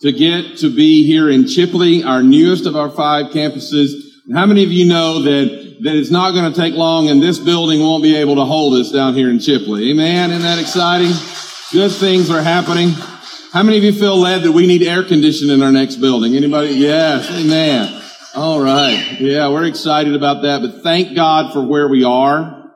to get to be here in Chipley, our newest of our five campuses. How many of you know that, that it's not going to take long and this building won't be able to hold us down here in Chipley? Amen. Isn't that exciting? Good things are happening. How many of you feel led that we need air conditioning in our next building? Anybody? Yes. Amen. All right. Yeah, we're excited about that, but thank God for where we are.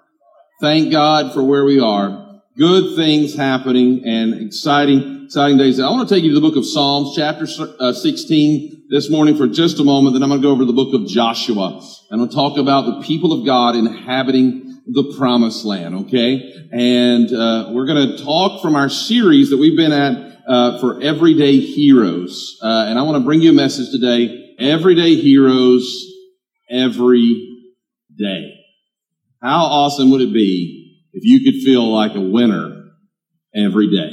Thank God for where we are. Good things happening and exciting exciting days. I want to take you to the book of Psalms, chapter uh, 16 this morning for just a moment. Then I'm going to go over to the book of Joshua. And I'll talk about the people of God inhabiting the promised land, okay? And uh, we're going to talk from our series that we've been at uh, for Everyday Heroes. Uh, and I want to bring you a message today. Everyday Heroes every day. How awesome would it be if you could feel like a winner every day?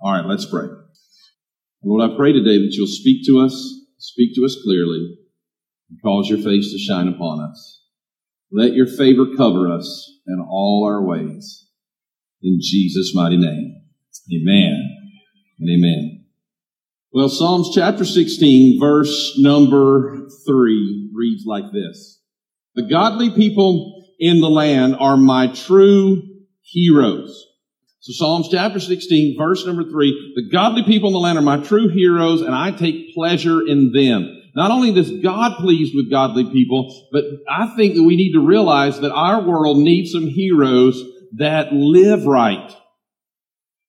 All right, let's pray. Lord, I pray today that you'll speak to us, speak to us clearly, and cause your face to shine upon us. Let your favor cover us in all our ways. In Jesus' mighty name. Amen and amen. Well, Psalms chapter 16, verse number 3 reads like this. The godly people in the land are my true heroes. So Psalms chapter 16, verse number three, the godly people in the land are my true heroes and I take pleasure in them. Not only does God pleased with godly people, but I think that we need to realize that our world needs some heroes that live right.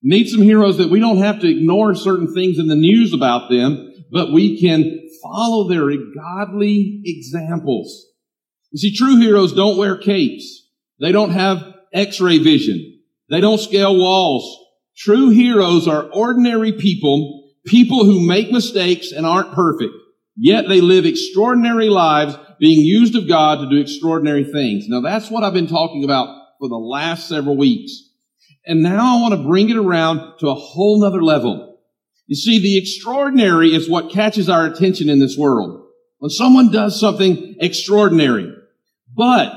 Need some heroes that we don't have to ignore certain things in the news about them, but we can follow their godly examples. You see, true heroes don't wear capes. They don't have x-ray vision. They don't scale walls. True heroes are ordinary people, people who make mistakes and aren't perfect. Yet they live extraordinary lives being used of God to do extraordinary things. Now that's what I've been talking about for the last several weeks. And now I want to bring it around to a whole nother level. You see, the extraordinary is what catches our attention in this world. When someone does something extraordinary. But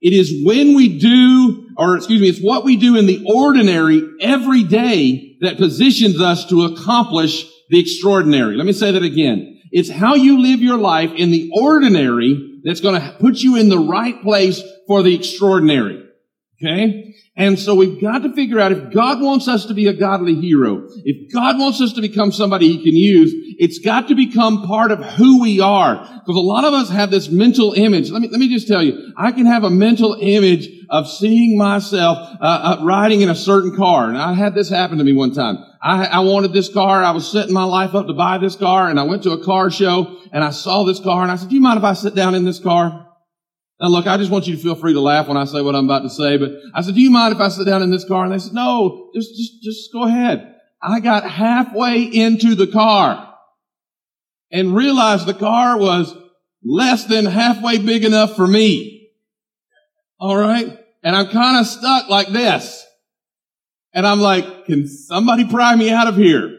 it is when we do or excuse me, it's what we do in the ordinary every day that positions us to accomplish the extraordinary. Let me say that again. It's how you live your life in the ordinary that's going to put you in the right place for the extraordinary. Okay? And so we've got to figure out if God wants us to be a godly hero, if God wants us to become somebody he can use, it's got to become part of who we are. Because a lot of us have this mental image. Let me, let me just tell you, I can have a mental image of seeing myself uh, uh, riding in a certain car. And I had this happen to me one time. I, I wanted this car. I was setting my life up to buy this car and I went to a car show and I saw this car and I said, do you mind if I sit down in this car? Now look, I just want you to feel free to laugh when I say what I'm about to say, but I said, do you mind if I sit down in this car? And they said, no, just, just, just go ahead. I got halfway into the car and realized the car was less than halfway big enough for me. All right. And I'm kind of stuck like this. And I'm like, can somebody pry me out of here?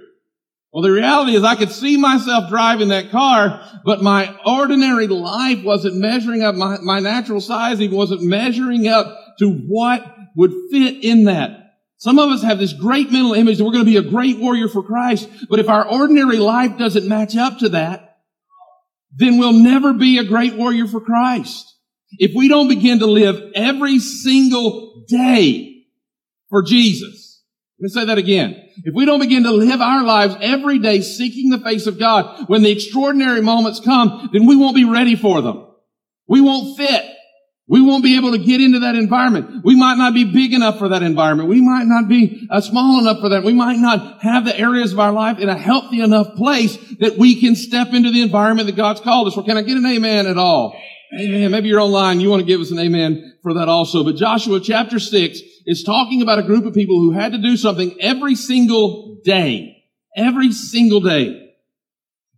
Well, the reality is I could see myself driving that car, but my ordinary life wasn't measuring up. My, my natural size even wasn't measuring up to what would fit in that. Some of us have this great mental image that we're going to be a great warrior for Christ, but if our ordinary life doesn't match up to that, then we'll never be a great warrior for Christ. If we don't begin to live every single day for Jesus, let me say that again. If we don't begin to live our lives every day seeking the face of God, when the extraordinary moments come, then we won't be ready for them. We won't fit. We won't be able to get into that environment. We might not be big enough for that environment. We might not be uh, small enough for that. We might not have the areas of our life in a healthy enough place that we can step into the environment that God's called us for. Can I get an amen at all? Amen. Maybe you're online. You want to give us an amen for that also. But Joshua chapter 6 is talking about a group of people who had to do something every single day. Every single day.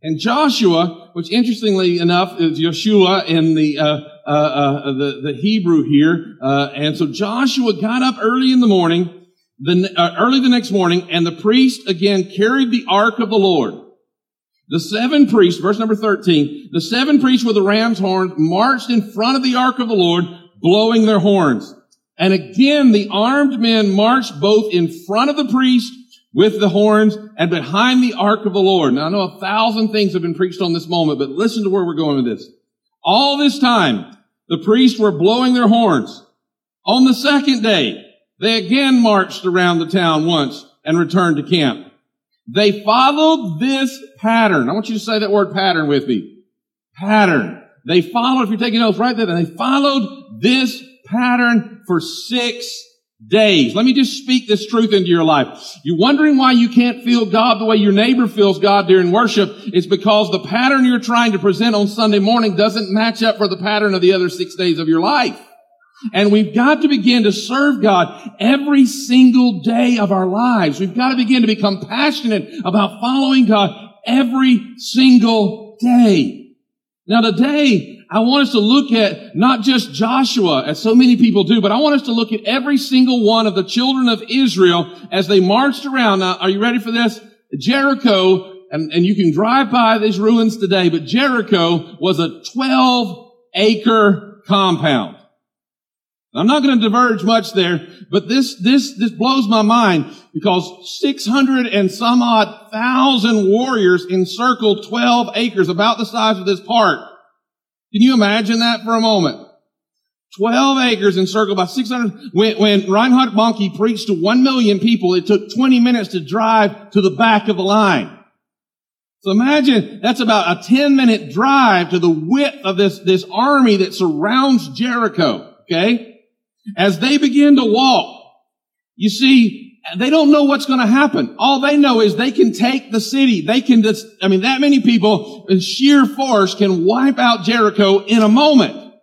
And Joshua, which interestingly enough is Yeshua in the, uh, uh, uh, the, the Hebrew here. Uh, and so Joshua got up early in the morning, the, uh, early the next morning, and the priest again carried the ark of the Lord. The seven priests, verse number 13, the seven priests with the ram's horns marched in front of the ark of the Lord, blowing their horns. And again, the armed men marched both in front of the priest with the horns and behind the ark of the Lord. Now I know a thousand things have been preached on this moment, but listen to where we're going with this. All this time, the priests were blowing their horns. On the second day, they again marched around the town once and returned to camp. They followed this pattern. I want you to say that word pattern with me. Pattern. They followed, if you're taking notes right there, they followed this pattern for six days. Let me just speak this truth into your life. You're wondering why you can't feel God the way your neighbor feels God during worship. It's because the pattern you're trying to present on Sunday morning doesn't match up for the pattern of the other six days of your life. And we've got to begin to serve God every single day of our lives. We've got to begin to become passionate about following God every single day. Now today, I want us to look at not just Joshua, as so many people do, but I want us to look at every single one of the children of Israel as they marched around. Now, are you ready for this? Jericho, and, and you can drive by these ruins today, but Jericho was a 12 acre compound. I'm not going to diverge much there, but this, this, this blows my mind because 600 and some odd thousand warriors encircled 12 acres, about the size of this park. Can you imagine that for a moment? 12 acres encircled by 600. When, when Reinhard Bonnke preached to 1 million people, it took 20 minutes to drive to the back of the line. So imagine that's about a 10 minute drive to the width of this, this army that surrounds Jericho. Okay. As they begin to walk, you see, they don't know what's going to happen. All they know is they can take the city. They can just, I mean, that many people in sheer force can wipe out Jericho in a moment.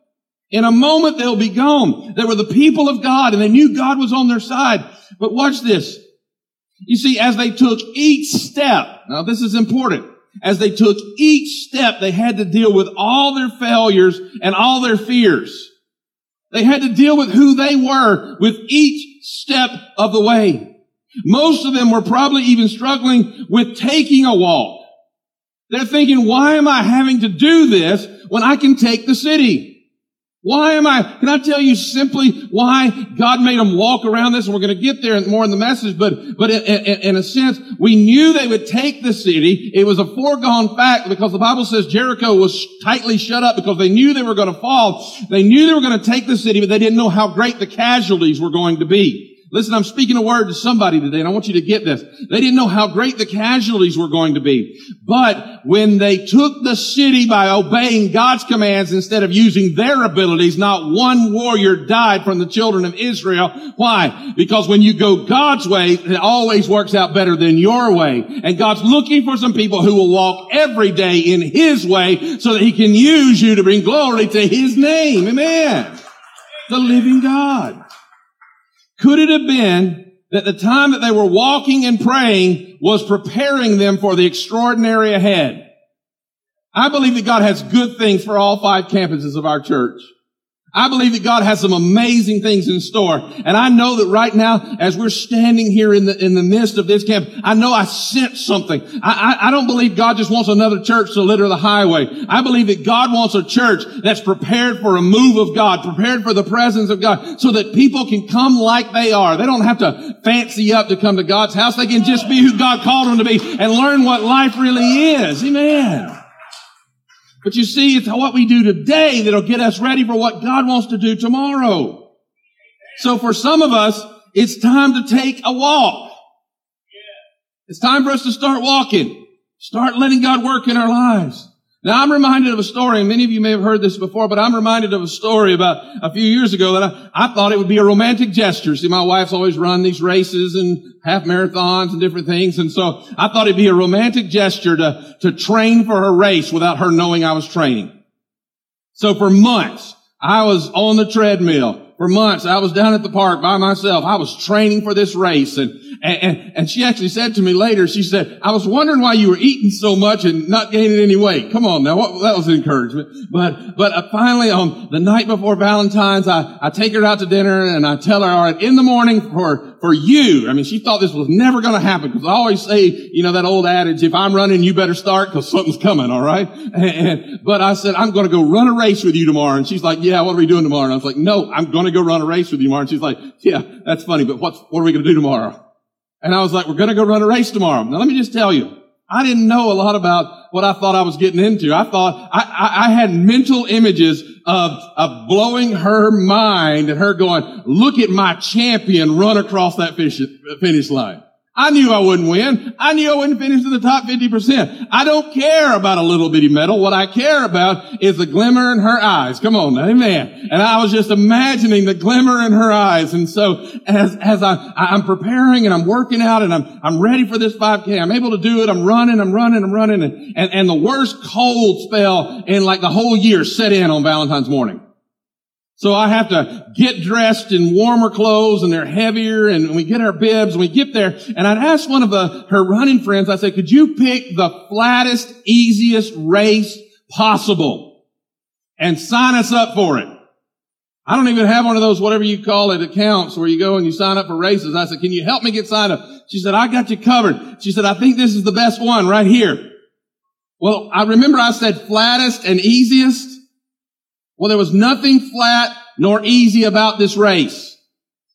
In a moment, they'll be gone. They were the people of God and they knew God was on their side. But watch this. You see, as they took each step, now this is important. As they took each step, they had to deal with all their failures and all their fears. They had to deal with who they were with each step of the way. Most of them were probably even struggling with taking a walk. They're thinking, why am I having to do this when I can take the city? Why am I, can I tell you simply why God made them walk around this? And we're going to get there more in the message, but, but in, in, in, a sense, we knew they would take the city. It was a foregone fact because the Bible says Jericho was tightly shut up because they knew they were going to fall. They knew they were going to take the city, but they didn't know how great the casualties were going to be. Listen, I'm speaking a word to somebody today, and I want you to get this. They didn't know how great the casualties were going to be. But when they took the city by obeying God's commands instead of using their abilities, not one warrior died from the children of Israel. Why? Because when you go God's way, it always works out better than your way. And God's looking for some people who will walk every day in His way so that He can use you to bring glory to His name. Amen. The living God. Could it have been that the time that they were walking and praying was preparing them for the extraordinary ahead? I believe that God has good things for all five campuses of our church. I believe that God has some amazing things in store. And I know that right now, as we're standing here in the, in the midst of this camp, I know I sense something. I, I, I don't believe God just wants another church to litter the highway. I believe that God wants a church that's prepared for a move of God, prepared for the presence of God, so that people can come like they are. They don't have to fancy up to come to God's house. They can just be who God called them to be and learn what life really is. Amen. But you see, it's what we do today that'll get us ready for what God wants to do tomorrow. So for some of us, it's time to take a walk. It's time for us to start walking. Start letting God work in our lives. Now I'm reminded of a story, and many of you may have heard this before, but I'm reminded of a story about a few years ago that I, I thought it would be a romantic gesture. See, my wife's always run these races and half marathons and different things, and so I thought it'd be a romantic gesture to, to train for her race without her knowing I was training. So for months, I was on the treadmill, for months. I was down at the park by myself. I was training for this race and, and, and she actually said to me later, she said, I was wondering why you were eating so much and not gaining any weight. Come on now. What, that was encouragement. But, but uh, finally on the night before Valentine's, I, I take her out to dinner and I tell her, all right, in the morning for, for you. I mean, she thought this was never going to happen because I always say, you know, that old adage, if I'm running, you better start because something's coming. All right. And, but I said, I'm going to go run a race with you tomorrow. And she's like, yeah, what are we doing tomorrow? And I was like, no, I'm going to go run a race with you tomorrow. And she's like, yeah, that's funny, but what's, what are we going to do tomorrow? And I was like, we're going to go run a race tomorrow. Now let me just tell you, I didn't know a lot about what I thought I was getting into. I thought I, I, I, had mental images of, of blowing her mind and her going, look at my champion run across that finish, finish line. I knew I wouldn't win. I knew I wouldn't finish in the top 50%. I don't care about a little bitty medal. What I care about is the glimmer in her eyes. Come on, amen. And I was just imagining the glimmer in her eyes. And so as, as I, I'm preparing and I'm working out and I'm, I'm ready for this 5K, I'm able to do it. I'm running, I'm running, I'm running. And, and, and the worst cold spell in like the whole year set in on Valentine's morning. So I have to get dressed in warmer clothes and they're heavier and we get our bibs and we get there. And I'd ask one of the, her running friends, I said, could you pick the flattest, easiest race possible and sign us up for it? I don't even have one of those, whatever you call it, accounts where you go and you sign up for races. I said, can you help me get signed up? She said, I got you covered. She said, I think this is the best one right here. Well, I remember I said flattest and easiest. Well, there was nothing flat nor easy about this race.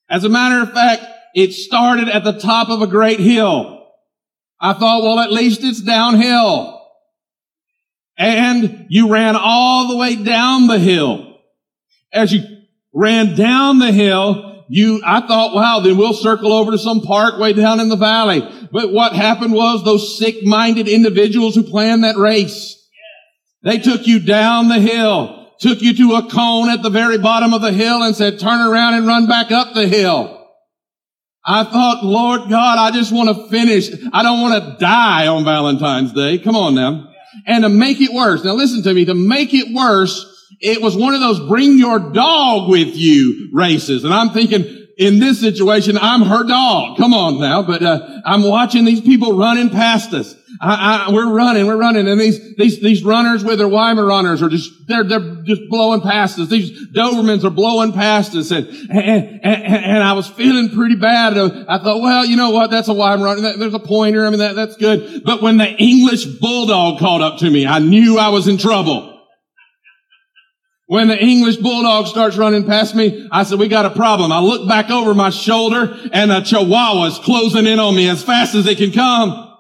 As a matter of fact, it started at the top of a great hill. I thought, well, at least it's downhill. And you ran all the way down the hill. As you ran down the hill, you, I thought, wow, then we'll circle over to some park way down in the valley. But what happened was those sick-minded individuals who planned that race, they took you down the hill took you to a cone at the very bottom of the hill and said, turn around and run back up the hill. I thought, Lord God, I just want to finish. I don't want to die on Valentine's Day. Come on now. And to make it worse, now listen to me, to make it worse, it was one of those bring your dog with you races. And I'm thinking, in this situation, I'm her dog. Come on now. But, uh, I'm watching these people running past us. I, I, we're running, we're running, and these, these, these runners with their Weimaraner are just, they're, they're just blowing past us. These Dobermans are blowing past us, and, and, and, and I was feeling pretty bad. I thought, well, you know what? That's a Weimaraner. There's a pointer. I mean, that, that's good. But when the English Bulldog caught up to me, I knew I was in trouble. When the English Bulldog starts running past me, I said, we got a problem. I look back over my shoulder and a Chihuahua's closing in on me as fast as they can come.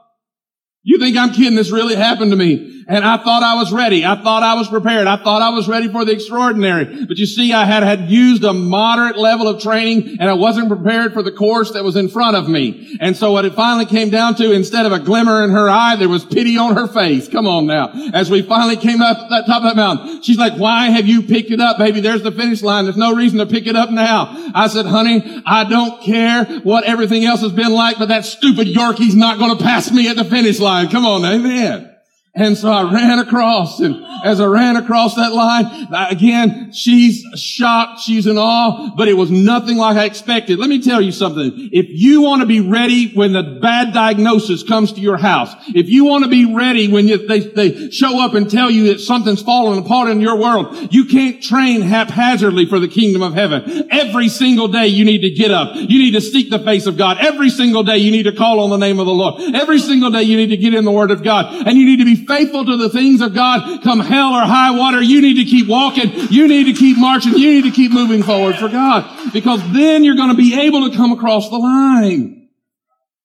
You think I'm kidding? This really happened to me. And I thought I was ready. I thought I was prepared. I thought I was ready for the extraordinary. But you see, I had, had used a moderate level of training and I wasn't prepared for the course that was in front of me. And so what it finally came down to, instead of a glimmer in her eye, there was pity on her face. Come on now. As we finally came up that top of that mountain, she's like, why have you picked it up, baby? There's the finish line. There's no reason to pick it up now. I said, honey, I don't care what everything else has been like, but that stupid Yorkie's not going to pass me at the finish line. Come on, amen. And so I ran across and as I ran across that line, again, she's shocked, she's in awe, but it was nothing like I expected. Let me tell you something. If you want to be ready when the bad diagnosis comes to your house, if you want to be ready when you, they, they show up and tell you that something's falling apart in your world, you can't train haphazardly for the kingdom of heaven. Every single day you need to get up. You need to seek the face of God. Every single day you need to call on the name of the Lord. Every single day you need to get in the Word of God. And you need to faithful to the things of God. Come hell or high water, you need to keep walking. You need to keep marching. You need to keep moving forward for God. Because then you're going to be able to come across the line.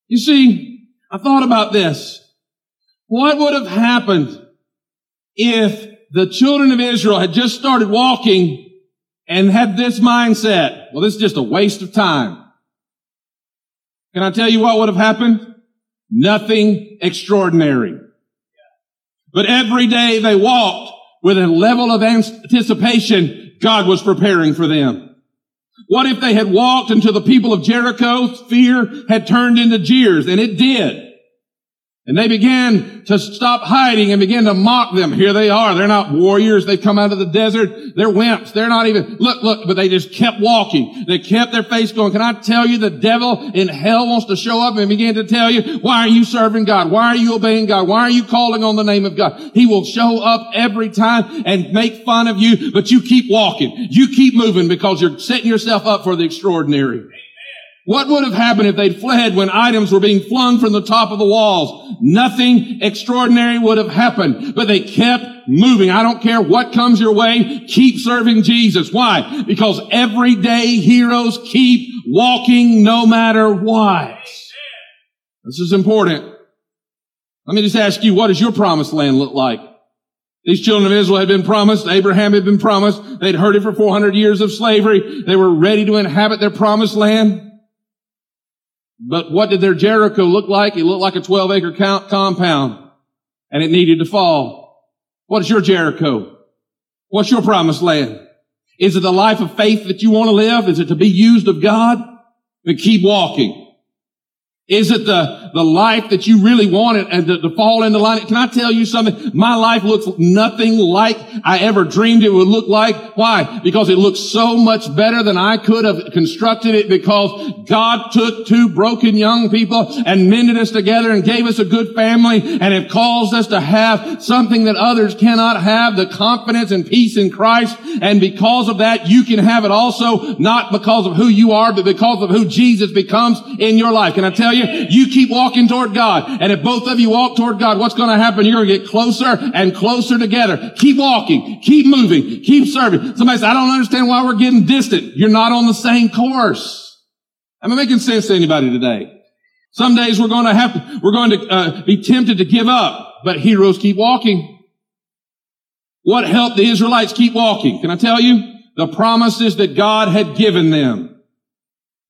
You see, I thought about this. What would have happened if the children of Israel had just started walking and had this mindset? Well, this is just a waste of time. Can I tell you what would have happened? Nothing extraordinary. But every day they walked with a level of anticipation God was preparing for them. What if they had walked into the people of Jericho, fear had turned into jeers, and it did. And they began to stop hiding and begin to mock them. Here they are. They're not warriors. They've come out of the desert. They're wimps. They're not even, look, look, but they just kept walking. They kept their face going. Can I tell you the devil in hell wants to show up and begin to tell you, why are you serving God? Why are you obeying God? Why are you calling on the name of God? He will show up every time and make fun of you, but you keep walking. You keep moving because you're setting yourself up for the extraordinary. What would have happened if they'd fled when items were being flung from the top of the walls? Nothing extraordinary would have happened, but they kept moving. I don't care what comes your way. Keep serving Jesus. Why? Because everyday heroes keep walking no matter what. This is important. Let me just ask you, what does your promised land look like? These children of Israel had been promised, Abraham had been promised, they'd heard it for 400 years of slavery, they were ready to inhabit their promised land. But what did their Jericho look like? It looked like a 12 acre compound and it needed to fall. What is your Jericho? What's your promised land? Is it the life of faith that you want to live? Is it to be used of God? Then keep walking. Is it the, the life that you really wanted and to, to, fall into line? Can I tell you something? My life looks nothing like I ever dreamed it would look like. Why? Because it looks so much better than I could have constructed it because God took two broken young people and mended us together and gave us a good family and it caused us to have something that others cannot have, the confidence and peace in Christ. And because of that, you can have it also, not because of who you are, but because of who Jesus becomes in your life. Can I tell you? you, you keep walking toward God. And if both of you walk toward God, what's going to happen? You're going to get closer and closer together. Keep walking. Keep moving. Keep serving. Somebody says, I don't understand why we're getting distant. You're not on the same course. Am I making sense to anybody today? Some days we're going to have to, we're going to uh, be tempted to give up, but heroes keep walking. What helped the Israelites keep walking? Can I tell you? The promises that God had given them.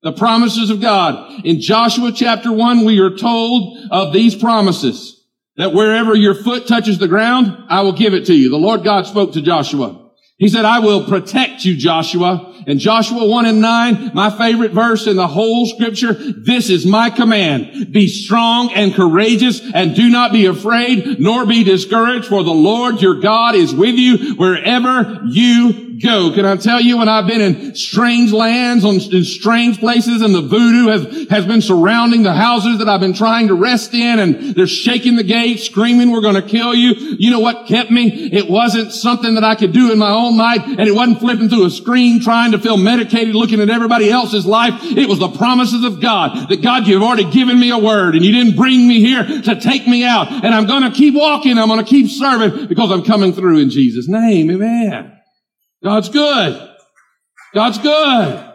The promises of God. In Joshua chapter 1, we are told of these promises. That wherever your foot touches the ground, I will give it to you. The Lord God spoke to Joshua. He said, I will protect you, Joshua. And Joshua 1 and 9, my favorite verse in the whole scripture, this is my command. Be strong and courageous and do not be afraid nor be discouraged for the Lord your God is with you wherever you go. Can I tell you when I've been in strange lands, on, in strange places, and the voodoo has, has been surrounding the houses that I've been trying to rest in, and they're shaking the gate, screaming, we're going to kill you. You know what kept me? It wasn't something that I could do in my own life, and it wasn't flipping through a screen trying to feel medicated looking at everybody else's life. It was the promises of God that God, you've already given me a word, and you didn't bring me here to take me out, and I'm going to keep walking, I'm going to keep serving because I'm coming through in Jesus' name. Amen. God's good. God's good.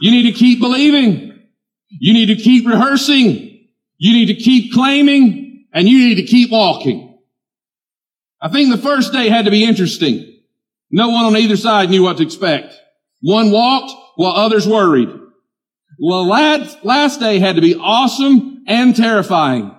You need to keep believing. You need to keep rehearsing. You need to keep claiming and you need to keep walking. I think the first day had to be interesting. No one on either side knew what to expect. One walked while others worried. Well, last, last day had to be awesome and terrifying.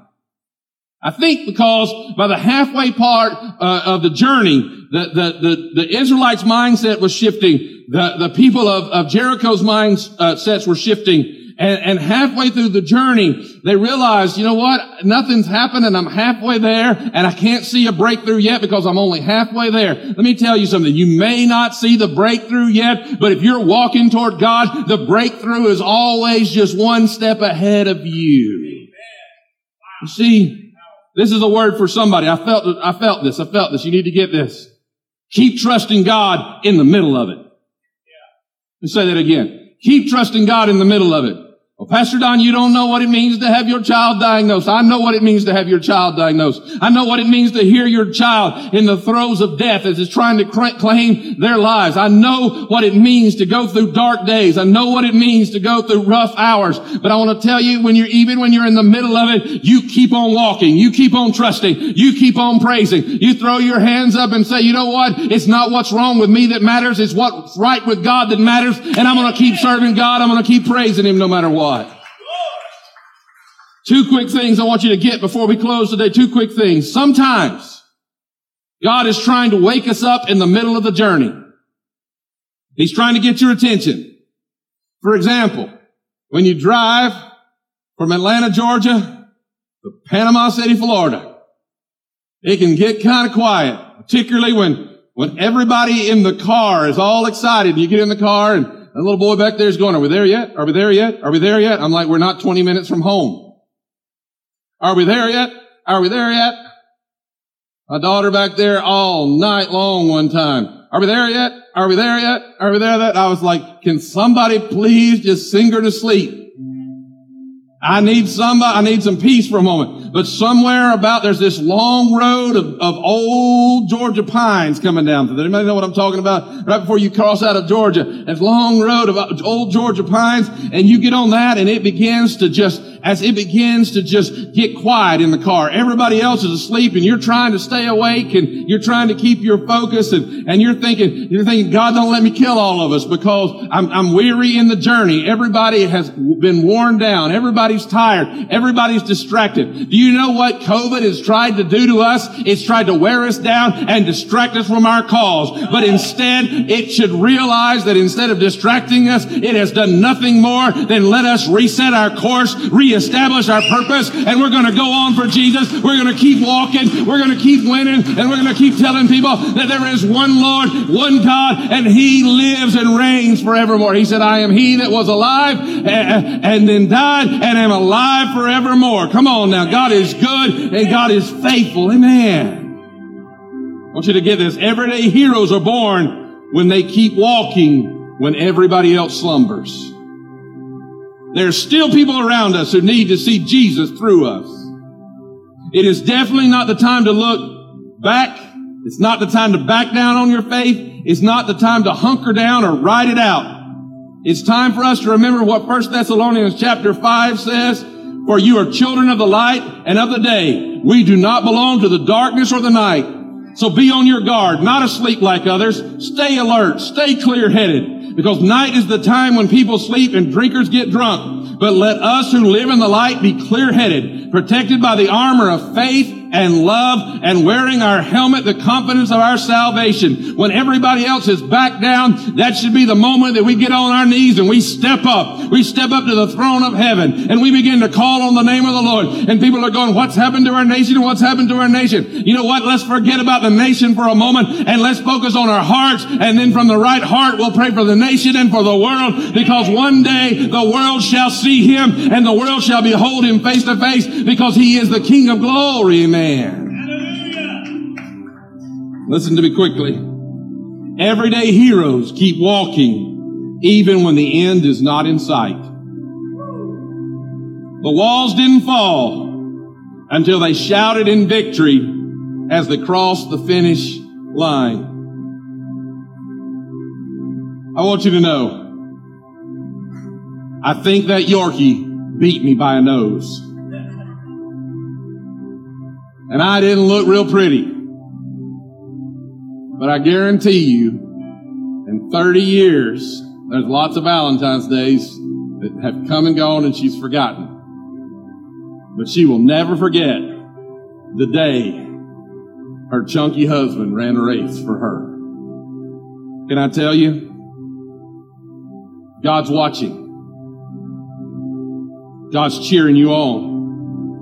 I think because by the halfway part uh, of the journey, the, the, the, the, Israelites' mindset was shifting. The, the people of, of Jericho's mindsets uh, were shifting. And, and halfway through the journey, they realized, you know what? Nothing's happened and I'm halfway there and I can't see a breakthrough yet because I'm only halfway there. Let me tell you something. You may not see the breakthrough yet, but if you're walking toward God, the breakthrough is always just one step ahead of you. You see, this is a word for somebody. I felt, I felt this. I felt this. You need to get this. Keep trusting God in the middle of it. Let's say that again. Keep trusting God in the middle of it. Well, Pastor Don, you don't know what it means to have your child diagnosed. I know what it means to have your child diagnosed. I know what it means to hear your child in the throes of death as it's trying to claim their lives. I know what it means to go through dark days. I know what it means to go through rough hours. But I want to tell you, when you're, even when you're in the middle of it, you keep on walking. You keep on trusting. You keep on praising. You throw your hands up and say, you know what? It's not what's wrong with me that matters. It's what's right with God that matters. And I'm going to keep serving God. I'm going to keep praising Him no matter what what? Two quick things I want you to get before we close today. Two quick things. Sometimes God is trying to wake us up in the middle of the journey. He's trying to get your attention. For example, when you drive from Atlanta, Georgia to Panama City, Florida, it can get kind of quiet, particularly when, when everybody in the car is all excited. You get in the car and a little boy back there is going, are we there yet? Are we there yet? Are we there yet? I'm like, we're not 20 minutes from home. Are we there yet? Are we there yet? My daughter back there all night long one time. Are we there yet? Are we there yet? Are we there yet? I was like, can somebody please just sing her to sleep? I need somebody, I need some peace for a moment. But somewhere about there's this long road of, of old Georgia pines coming down. Through. Does anybody know what I'm talking about? Right before you cross out of Georgia, there's long road of uh, old Georgia pines, and you get on that, and it begins to just as it begins to just get quiet in the car. Everybody else is asleep and you're trying to stay awake and you're trying to keep your focus and, and you're thinking, you're thinking, God, don't let me kill all of us because I'm, I'm weary in the journey. Everybody has been worn down. Everybody's tired. Everybody's distracted. Do you know what COVID has tried to do to us? It's tried to wear us down and distract us from our cause. But instead, it should realize that instead of distracting us, it has done nothing more than let us reset our course, reestablish our purpose and we're going to go on for Jesus. We're going to keep walking. We're going to keep winning and we're going to keep telling people that there is one Lord, one God, and He lives and reigns forevermore. He said, I am He that was alive eh, eh, and then died and am alive forevermore. Come on now. God is good and God is faithful. Amen. I want you to get this. Everyday heroes are born when they keep walking when everybody else slumbers. There's still people around us who need to see Jesus through us. It is definitely not the time to look back. It's not the time to back down on your faith. It's not the time to hunker down or ride it out. It's time for us to remember what 1 Thessalonians chapter 5 says. For you are children of the light and of the day. We do not belong to the darkness or the night. So be on your guard, not asleep like others. Stay alert. Stay clear-headed because night is the time when people sleep and drinkers get drunk. But let us who live in the light be clear-headed, protected by the armor of faith and love and wearing our helmet, the confidence of our salvation. When everybody else is back down, that should be the moment that we get on our knees and we step up. We step up to the throne of heaven and we begin to call on the name of the Lord. And people are going, what's happened to our nation what's happened to our nation? You know what? Let's forget about the nation for a moment and let's focus on our hearts. And then from the right heart, we'll pray for the nation and for the world because one day the world shall see him and the world shall behold him face to face because he is the King of glory. Amen man. Listen to me quickly. Everyday heroes keep walking even when the end is not in sight. The walls didn't fall until they shouted in victory as they crossed the finish line. I want you to know, I think that Yorkie beat me by a nose. And I didn't look real pretty. But I guarantee you, in 30 years, there's lots of Valentine's Days that have come and gone and she's forgotten. But she will never forget the day her chunky husband ran a race for her. Can I tell you? God's watching. God's cheering you on.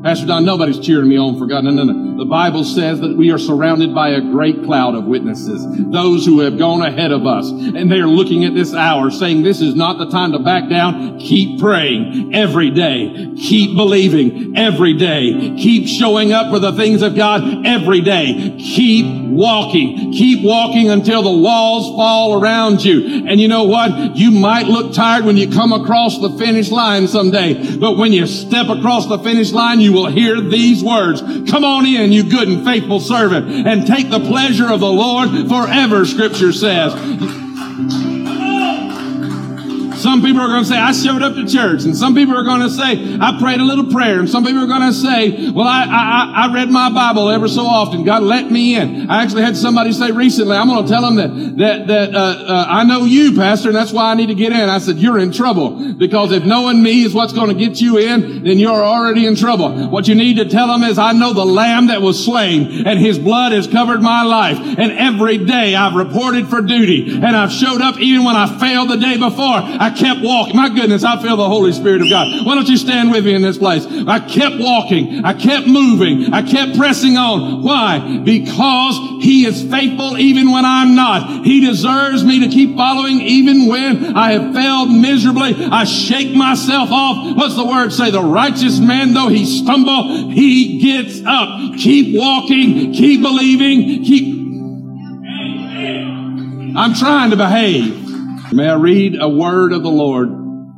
Pastor Don, nobody's cheering me on for God. No, no, no. The Bible says that we are surrounded by a great cloud of witnesses. Those who have gone ahead of us. And they are looking at this hour saying this is not the time to back down. Keep praying every day. Keep believing every day. Keep showing up for the things of God every day. Keep walking. Keep walking until the walls fall around you. And you know what? You might look tired when you come across the finish line someday. But when you step across the finish line, you you will hear these words. Come on in, you good and faithful servant, and take the pleasure of the Lord forever, scripture says. Some people are going to say, I showed up to church. And some people are going to say, I prayed a little prayer. And some people are going to say, well, I, I, I read my Bible ever so often. God let me in. I actually had somebody say recently, I'm going to tell them that, that, that, uh, uh, I know you, pastor, and that's why I need to get in. I said, you're in trouble because if knowing me is what's going to get you in, then you're already in trouble. What you need to tell them is, I know the lamb that was slain and his blood has covered my life. And every day I've reported for duty and I've showed up even when I failed the day before. I kept walking. My goodness, I feel the Holy Spirit of God. Why don't you stand with me in this place? I kept walking. I kept moving. I kept pressing on. Why? Because He is faithful even when I'm not. He deserves me to keep following even when I have failed miserably. I shake myself off. What's the word say? The righteous man, though he stumble, he gets up. Keep walking. Keep believing. Keep I'm trying to behave. May I read a word of the Lord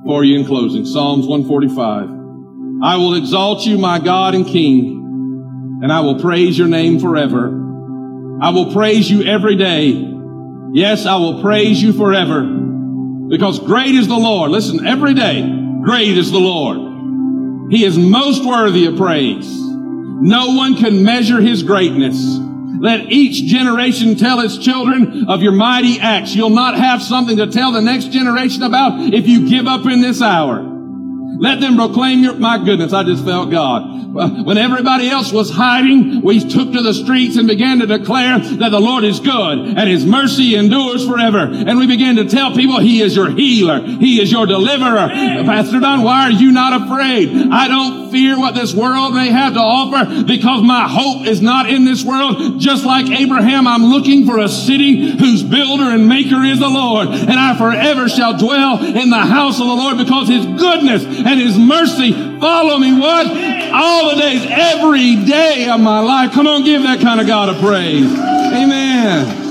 for you in closing? Psalms 145. I will exalt you, my God and King, and I will praise your name forever. I will praise you every day. Yes, I will praise you forever because great is the Lord. Listen, every day, great is the Lord. He is most worthy of praise. No one can measure his greatness. Let each generation tell its children of your mighty acts. You'll not have something to tell the next generation about if you give up in this hour. Let them proclaim your, my goodness, I just felt God. When everybody else was hiding, we took to the streets and began to declare that the Lord is good and His mercy endures forever. And we began to tell people He is your healer. He is your deliverer. Pastor Don, why are you not afraid? I don't fear what this world may have to offer because my hope is not in this world. Just like Abraham, I'm looking for a city whose builder and maker is the Lord. And I forever shall dwell in the house of the Lord because His goodness and His mercy follow me. What? All the days, every day of my life. Come on, give that kind of God a praise. Amen.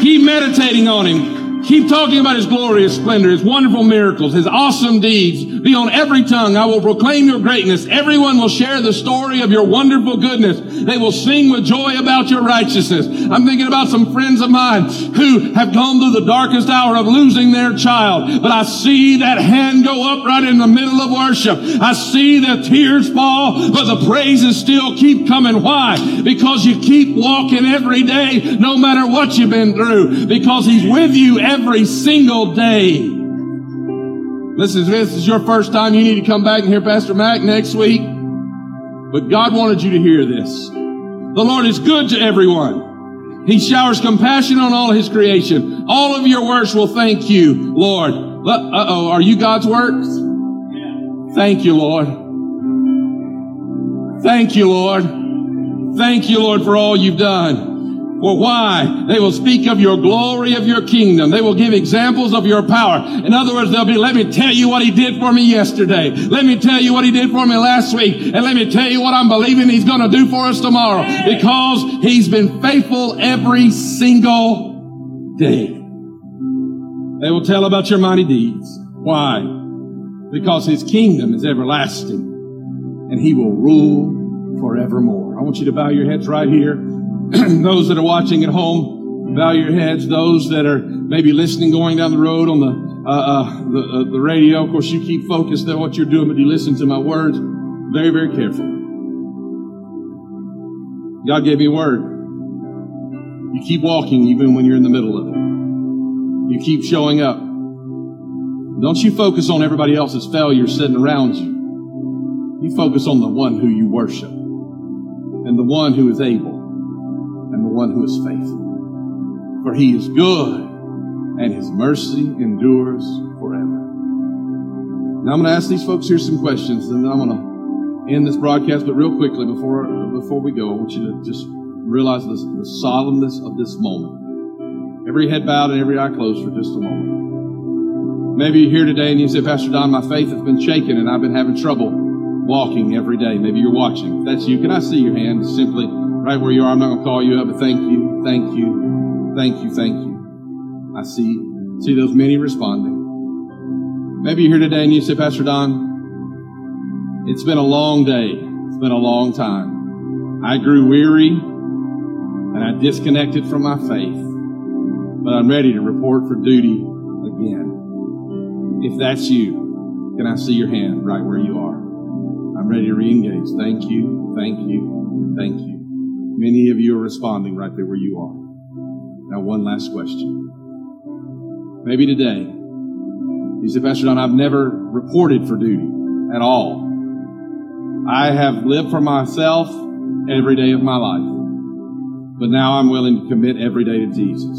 Keep meditating on Him. Keep talking about His glorious splendor, His wonderful miracles, His awesome deeds. Be on every tongue. I will proclaim your greatness. Everyone will share the story of your wonderful goodness. They will sing with joy about your righteousness. I'm thinking about some friends of mine who have gone through the darkest hour of losing their child. But I see that hand go up right in the middle of worship. I see the tears fall, but the praises still keep coming. Why? Because you keep walking every day, no matter what you've been through. Because He's with you every single day. Listen, if this is your first time, you need to come back and hear Pastor Mac next week. But God wanted you to hear this. The Lord is good to everyone. He showers compassion on all his creation. All of your works will thank you, Lord. Uh oh, are you God's works? Thank you, Lord. Thank you, Lord. Thank you, Lord, for all you've done. For why? They will speak of your glory of your kingdom. They will give examples of your power. In other words, they'll be, let me tell you what he did for me yesterday. Let me tell you what he did for me last week. And let me tell you what I'm believing he's going to do for us tomorrow. Because he's been faithful every single day. They will tell about your mighty deeds. Why? Because his kingdom is everlasting and he will rule forevermore. I want you to bow your heads right here. those that are watching at home, bow your heads. Those that are maybe listening, going down the road on the uh, uh, the, uh, the radio. Of course, you keep focused on what you're doing, but you listen to my words very, very carefully. God gave me a word. You keep walking even when you're in the middle of it. You keep showing up. Don't you focus on everybody else's failure sitting around you. You focus on the one who you worship and the one who is able one who is faithful. For he is good and his mercy endures forever. Now I'm going to ask these folks here some questions and then I'm going to end this broadcast, but real quickly before, before we go, I want you to just realize the solemnness of this moment. Every head bowed and every eye closed for just a moment. Maybe you're here today and you say, Pastor Don, my faith has been shaken and I've been having trouble walking every day. Maybe you're watching. If that's you. Can I see your hand? Simply right where you are. I'm not going to call you up, but thank you, thank you, thank you, thank you. I see, see those many responding. Maybe you're here today and you say, Pastor Don, it's been a long day. It's been a long time. I grew weary and I disconnected from my faith, but I'm ready to report for duty again. If that's you, can I see your hand right where you are? I'm ready to re-engage. Thank you, thank you, thank you. Many of you are responding right there where you are. Now, one last question. Maybe today, you say, Pastor Don, I've never reported for duty at all. I have lived for myself every day of my life, but now I'm willing to commit every day to Jesus.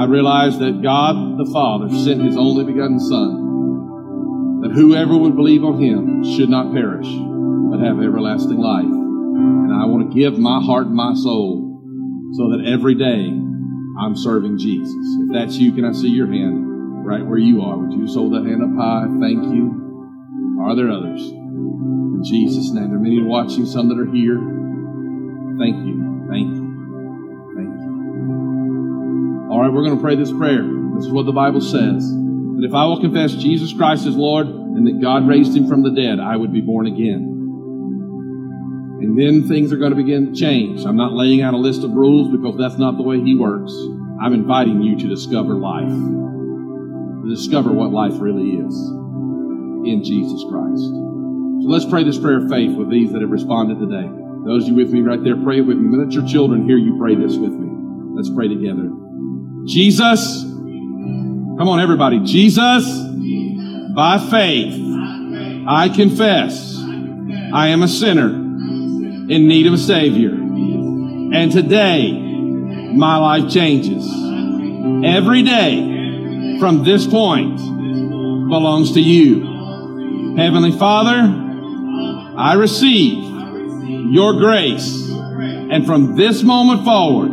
I realize that God the Father sent His only begotten Son, that whoever would believe on Him should not perish, but have everlasting life. And I want to give my heart and my soul so that every day I'm serving Jesus. If that's you, can I see your hand right where you are? Would you just hold that hand up high? Thank you. Are there others? In Jesus' name. There are many watching, some that are here. Thank you. Thank you. Thank you. All right, we're going to pray this prayer. This is what the Bible says. That if I will confess Jesus Christ as Lord and that God raised him from the dead, I would be born again. And then things are going to begin to change. I'm not laying out a list of rules because that's not the way He works. I'm inviting you to discover life, to discover what life really is in Jesus Christ. So let's pray this prayer of faith with these that have responded today. Those of you with me right there, pray it with me. Let your children hear you pray this with me. Let's pray together. Jesus, come on, everybody. Jesus, by faith, I confess I am a sinner in need of a Savior. And today, my life changes. Every day from this point belongs to you. Heavenly Father, I receive your grace. And from this moment forward,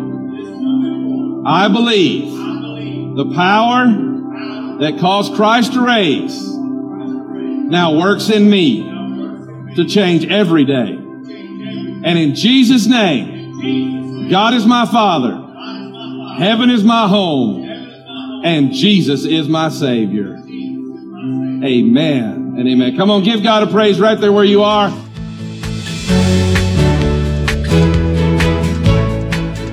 I believe the power that caused Christ to raise now works in me to change every day. And in Jesus' name, God is my Father, heaven is my home, and Jesus is my Savior. Amen and amen. Come on, give God a praise right there where you are.